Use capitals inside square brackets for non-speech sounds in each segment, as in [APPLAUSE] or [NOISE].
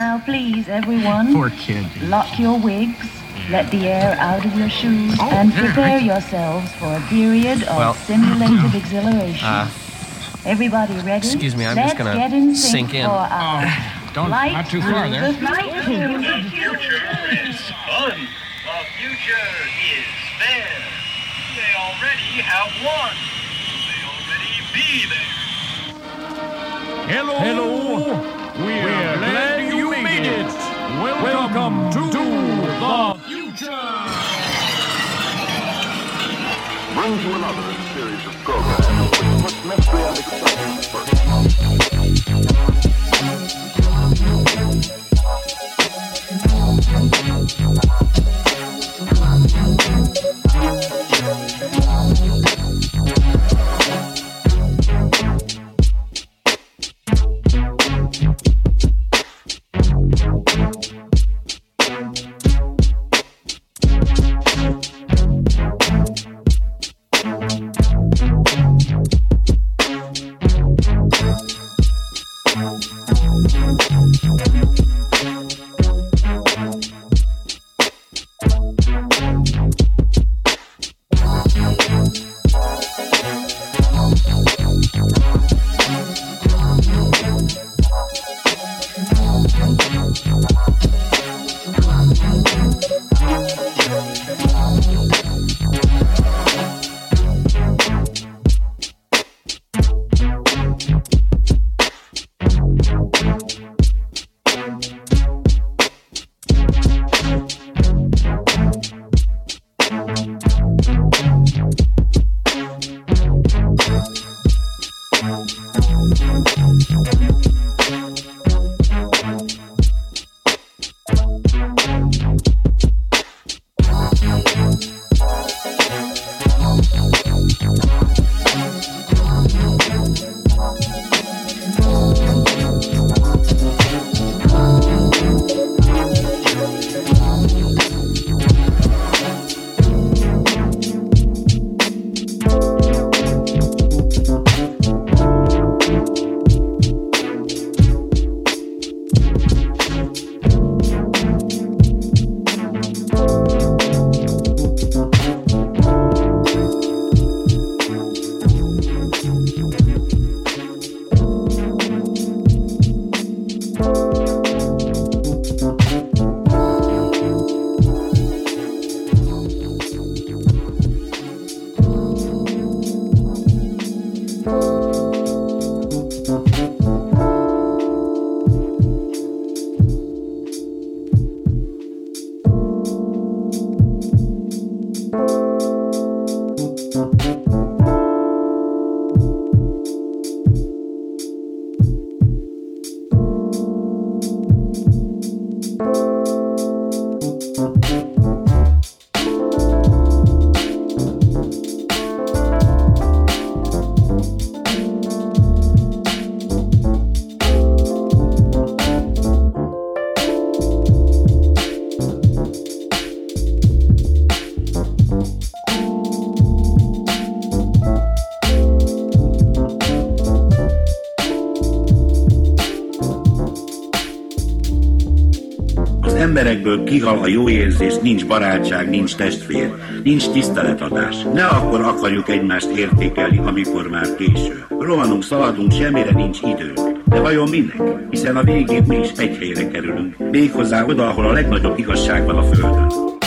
Now, please, everyone. Poor kid. Lock your wigs, let the air out of your shoes, oh, and prepare yourselves for a period of well, simulated [CLEARS THROAT] exhilaration. Uh, Everybody ready? Excuse me, I'm Let's just gonna in sink in. For oh, [SIGHS] don't, not too far there. The future is fun. The future is fair. They already have won. They already be there. Hello. Hello. Welcome, to, the future. Bring to another series of programs which mystery and excitement emberekből kihal a jó érzés, nincs barátság, nincs testvér, nincs tiszteletadás. Ne akkor akarjuk egymást értékelni, amikor már késő. Rohanunk, szaladunk, semmire nincs időnk. De vajon minek? Hiszen a végén mi is egy helyre kerülünk. Méghozzá oda, ahol a legnagyobb igazság van a Földön.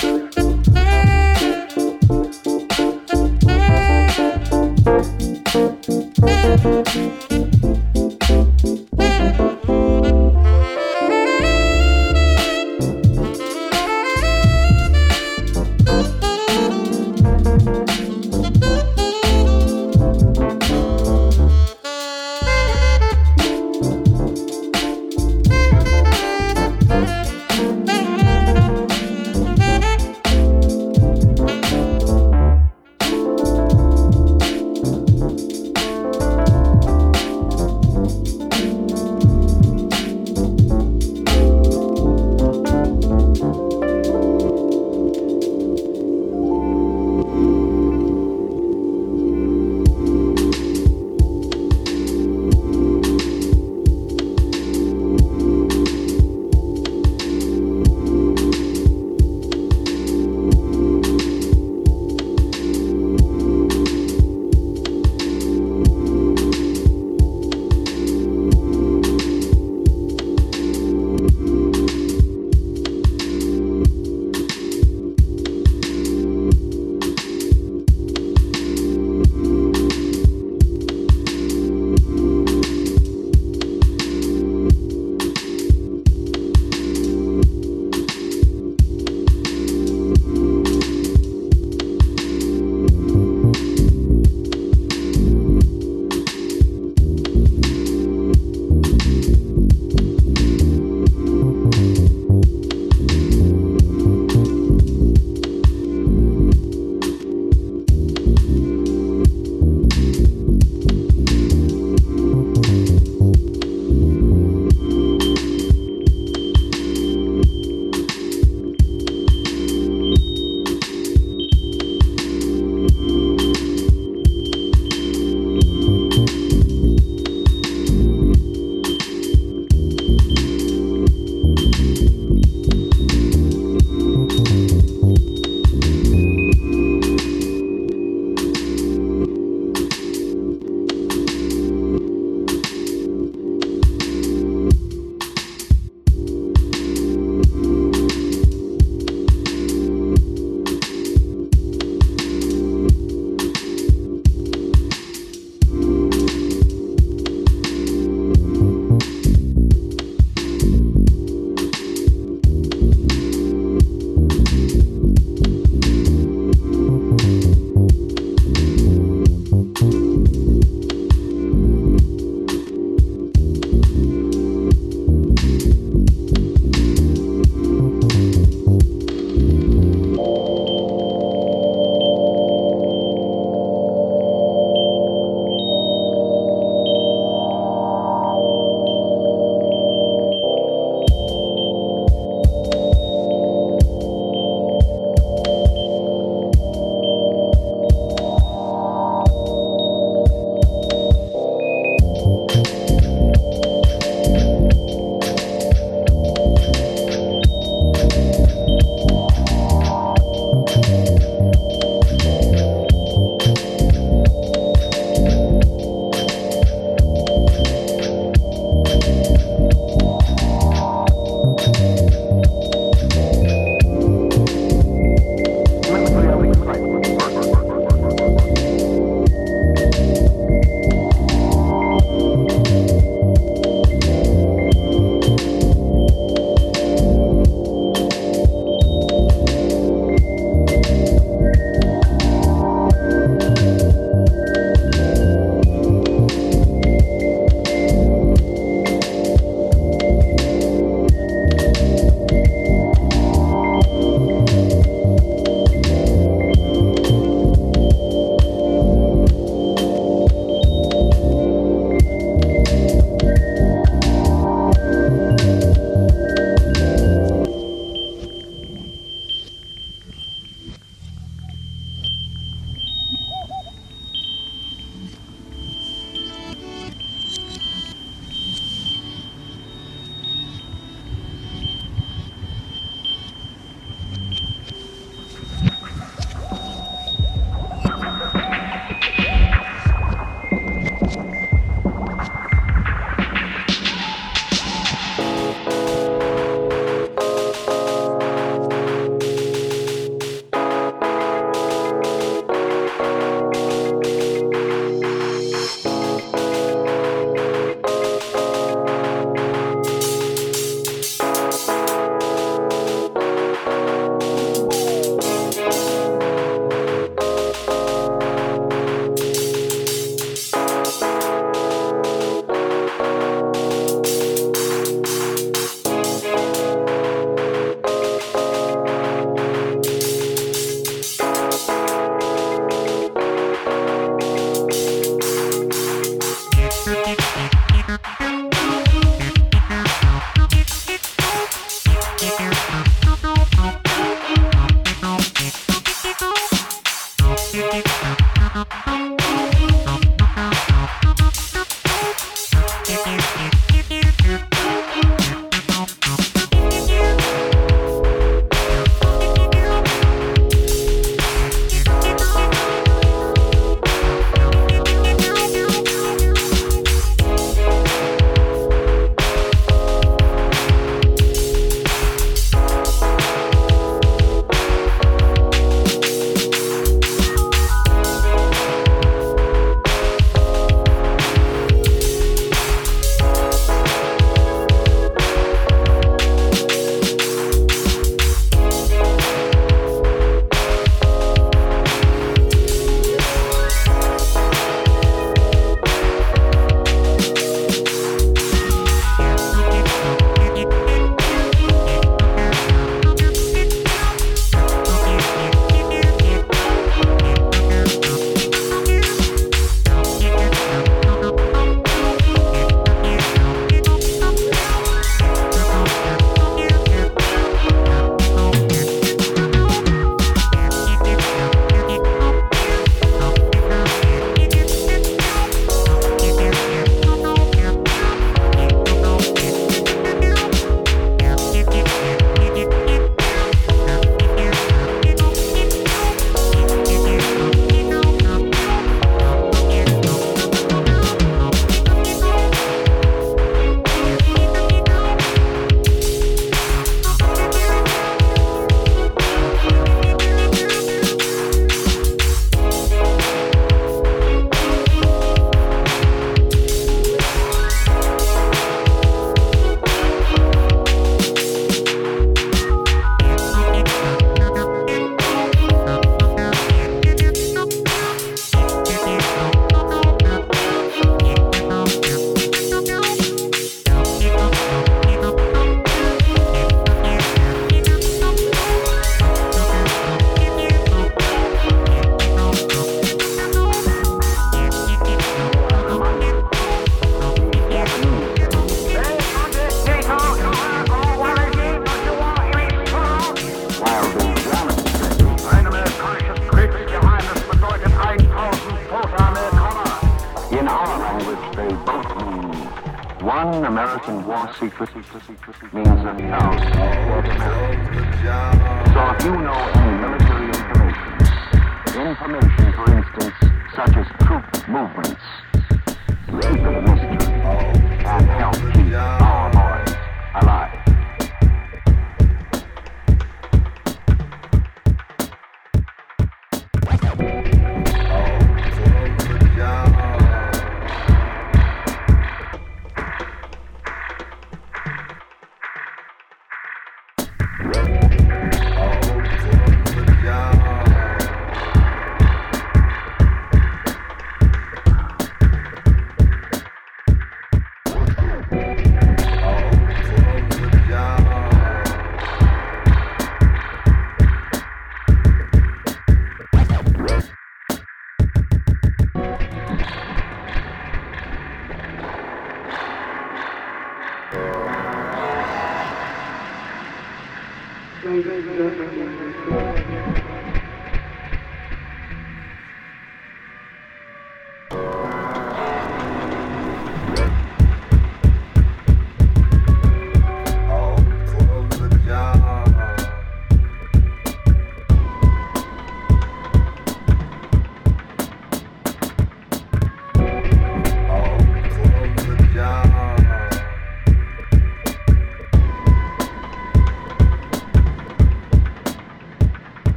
Means a thousand So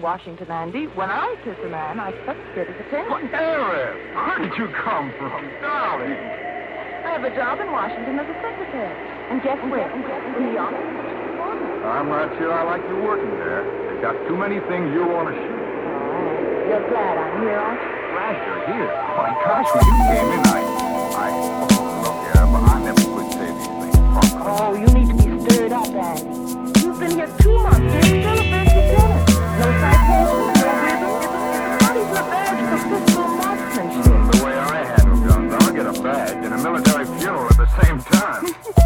in Washington, Andy. When I kiss a man, I expect to his attention. What, Erin? Where did you come from, darling? I have a job in Washington as a secretary. And guess where? In the office I'm not sure I like you working there. They've got too many things you want to shoot. Oh, you're glad I'm here, aren't you? Glad you're here? Oh, my gosh, when you came in, I... I... Look here, but I never could say these things. Oh, you need to be stirred up, Andy. You've been here two months. Badge and a military funeral at the same time. [LAUGHS]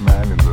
man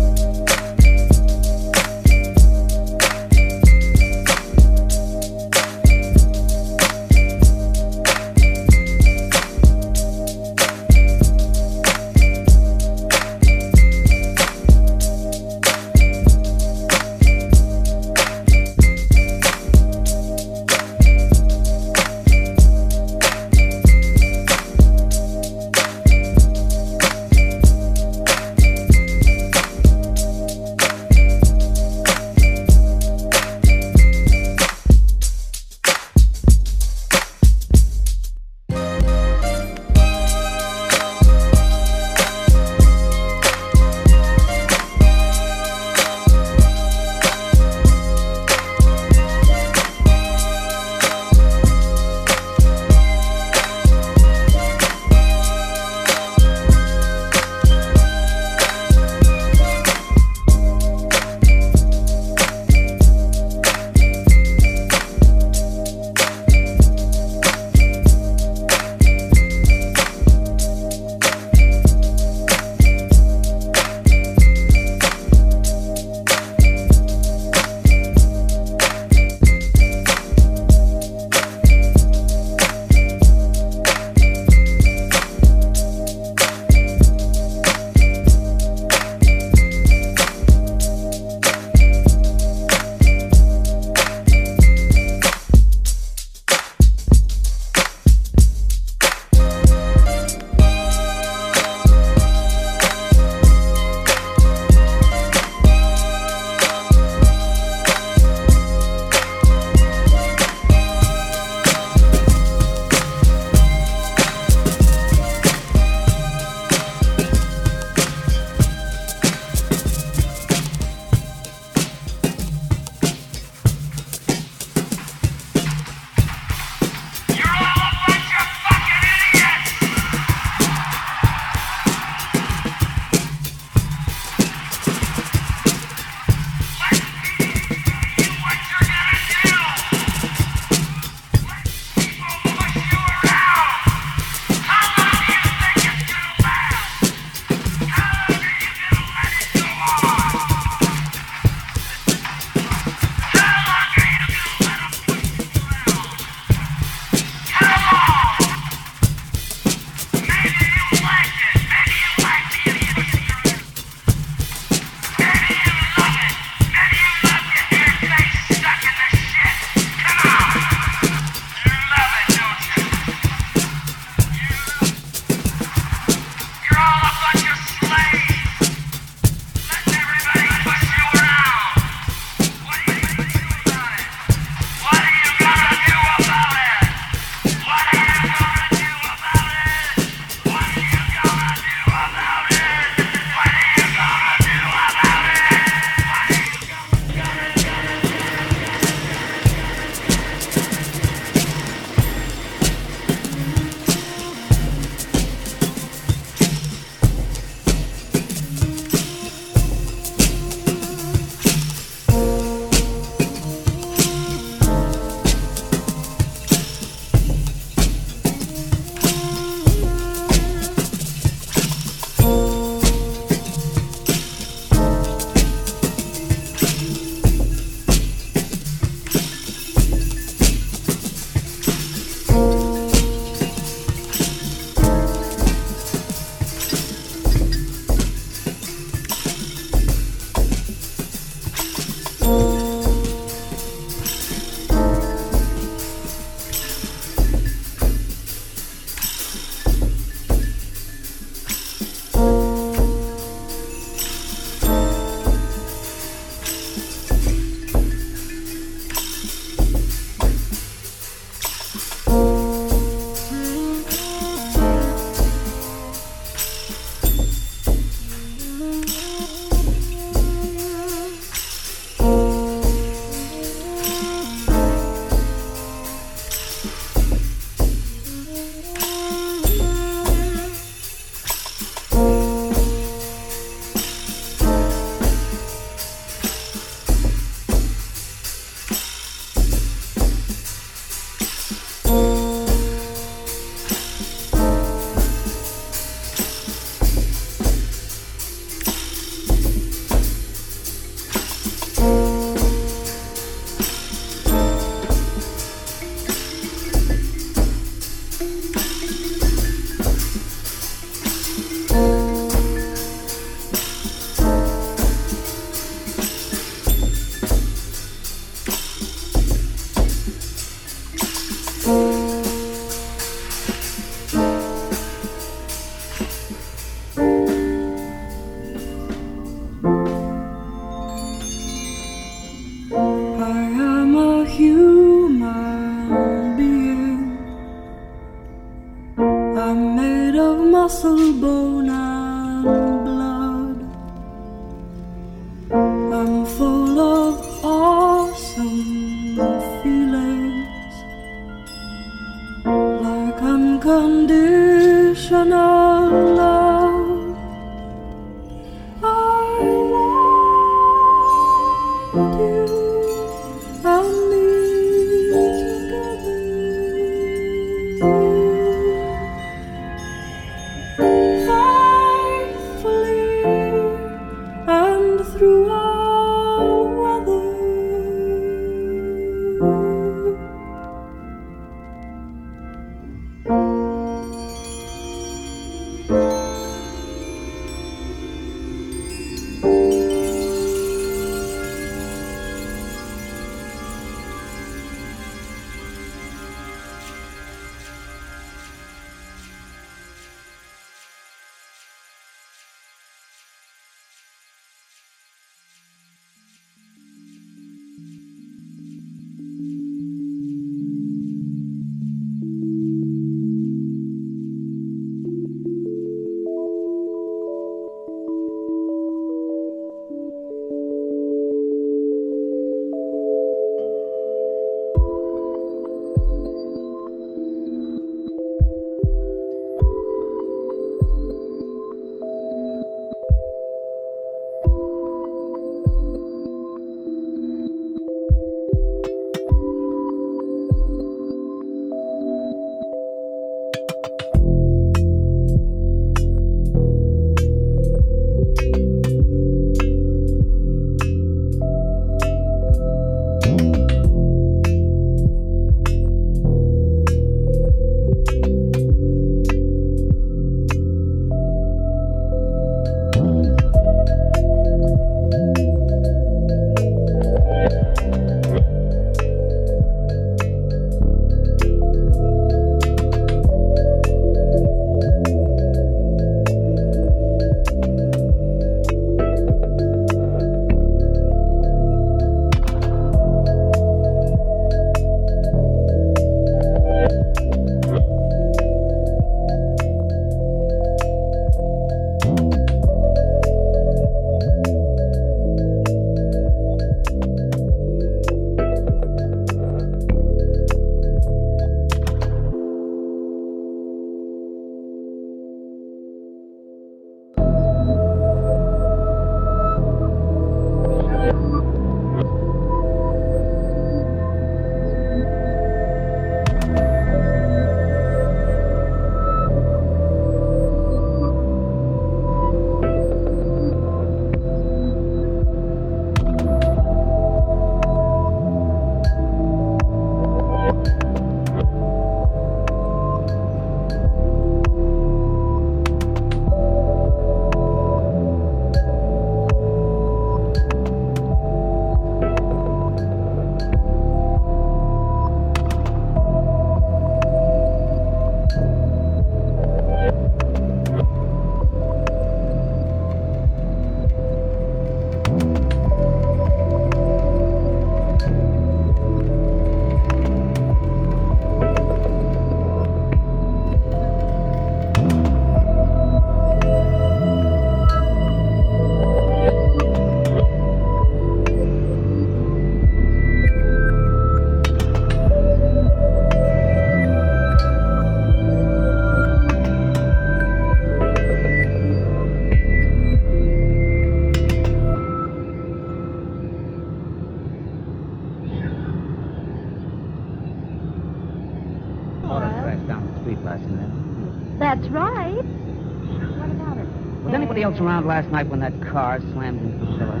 else around last night when that car slammed into the pillar?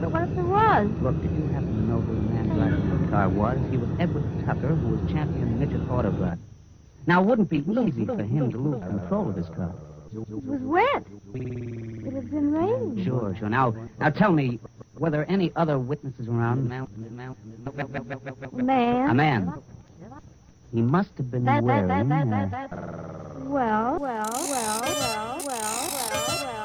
But what if there was? Look, did you happen to know who the man driving the car was? He was Edward Tucker, who was champion midget autograph. Now, it wouldn't be easy for him to lose control of his car. It was wet. It had been raining. Sure, sure. Now, now tell me, were there any other witnesses around? A man. A man. He must have been wearing. Well, well, well, well, well, well, well.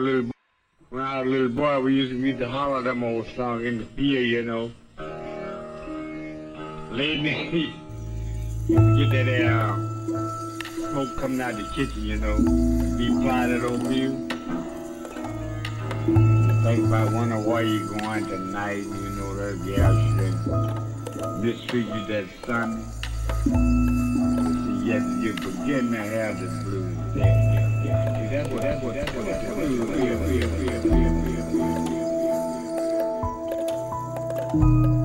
A little, when I was a little boy, we used to read the holler them old song in the field, you know. Night, [LAUGHS] get that uh, smoke coming out the kitchen, you know. Be it on you. Think about wonder where you going tonight, you know, that gas. This street you that sun. Yes, you're beginning to have the blues there. Thank you.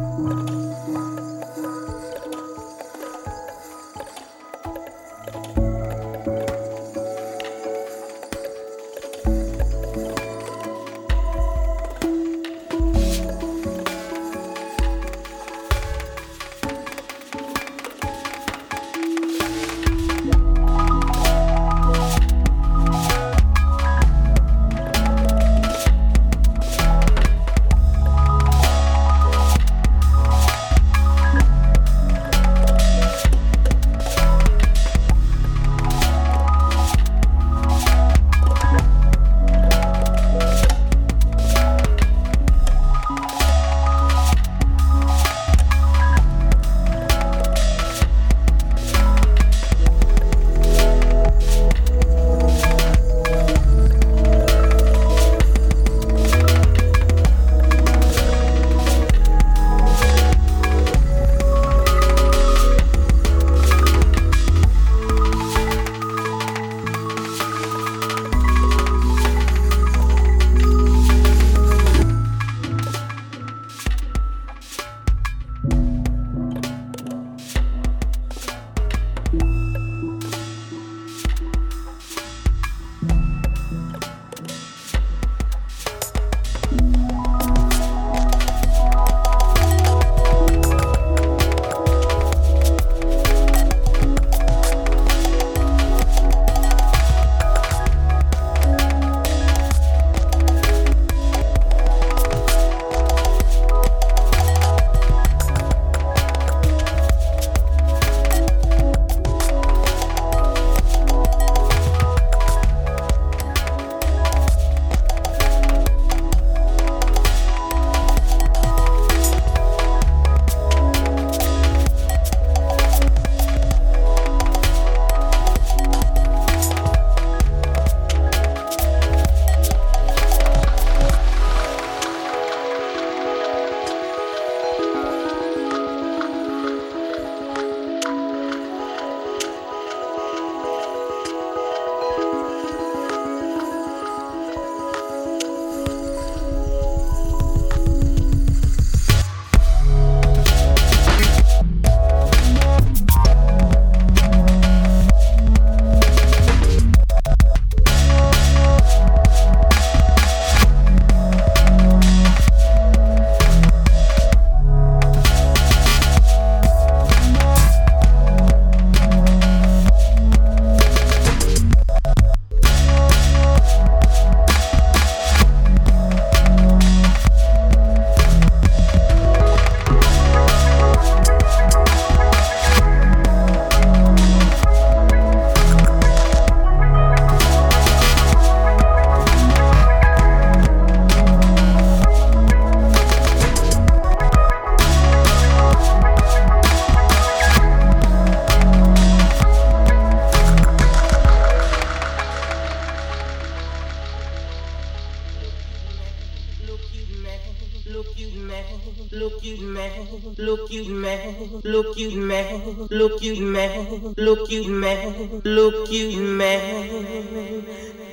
Look you man, look you man.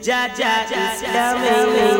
Jah Jah is coming.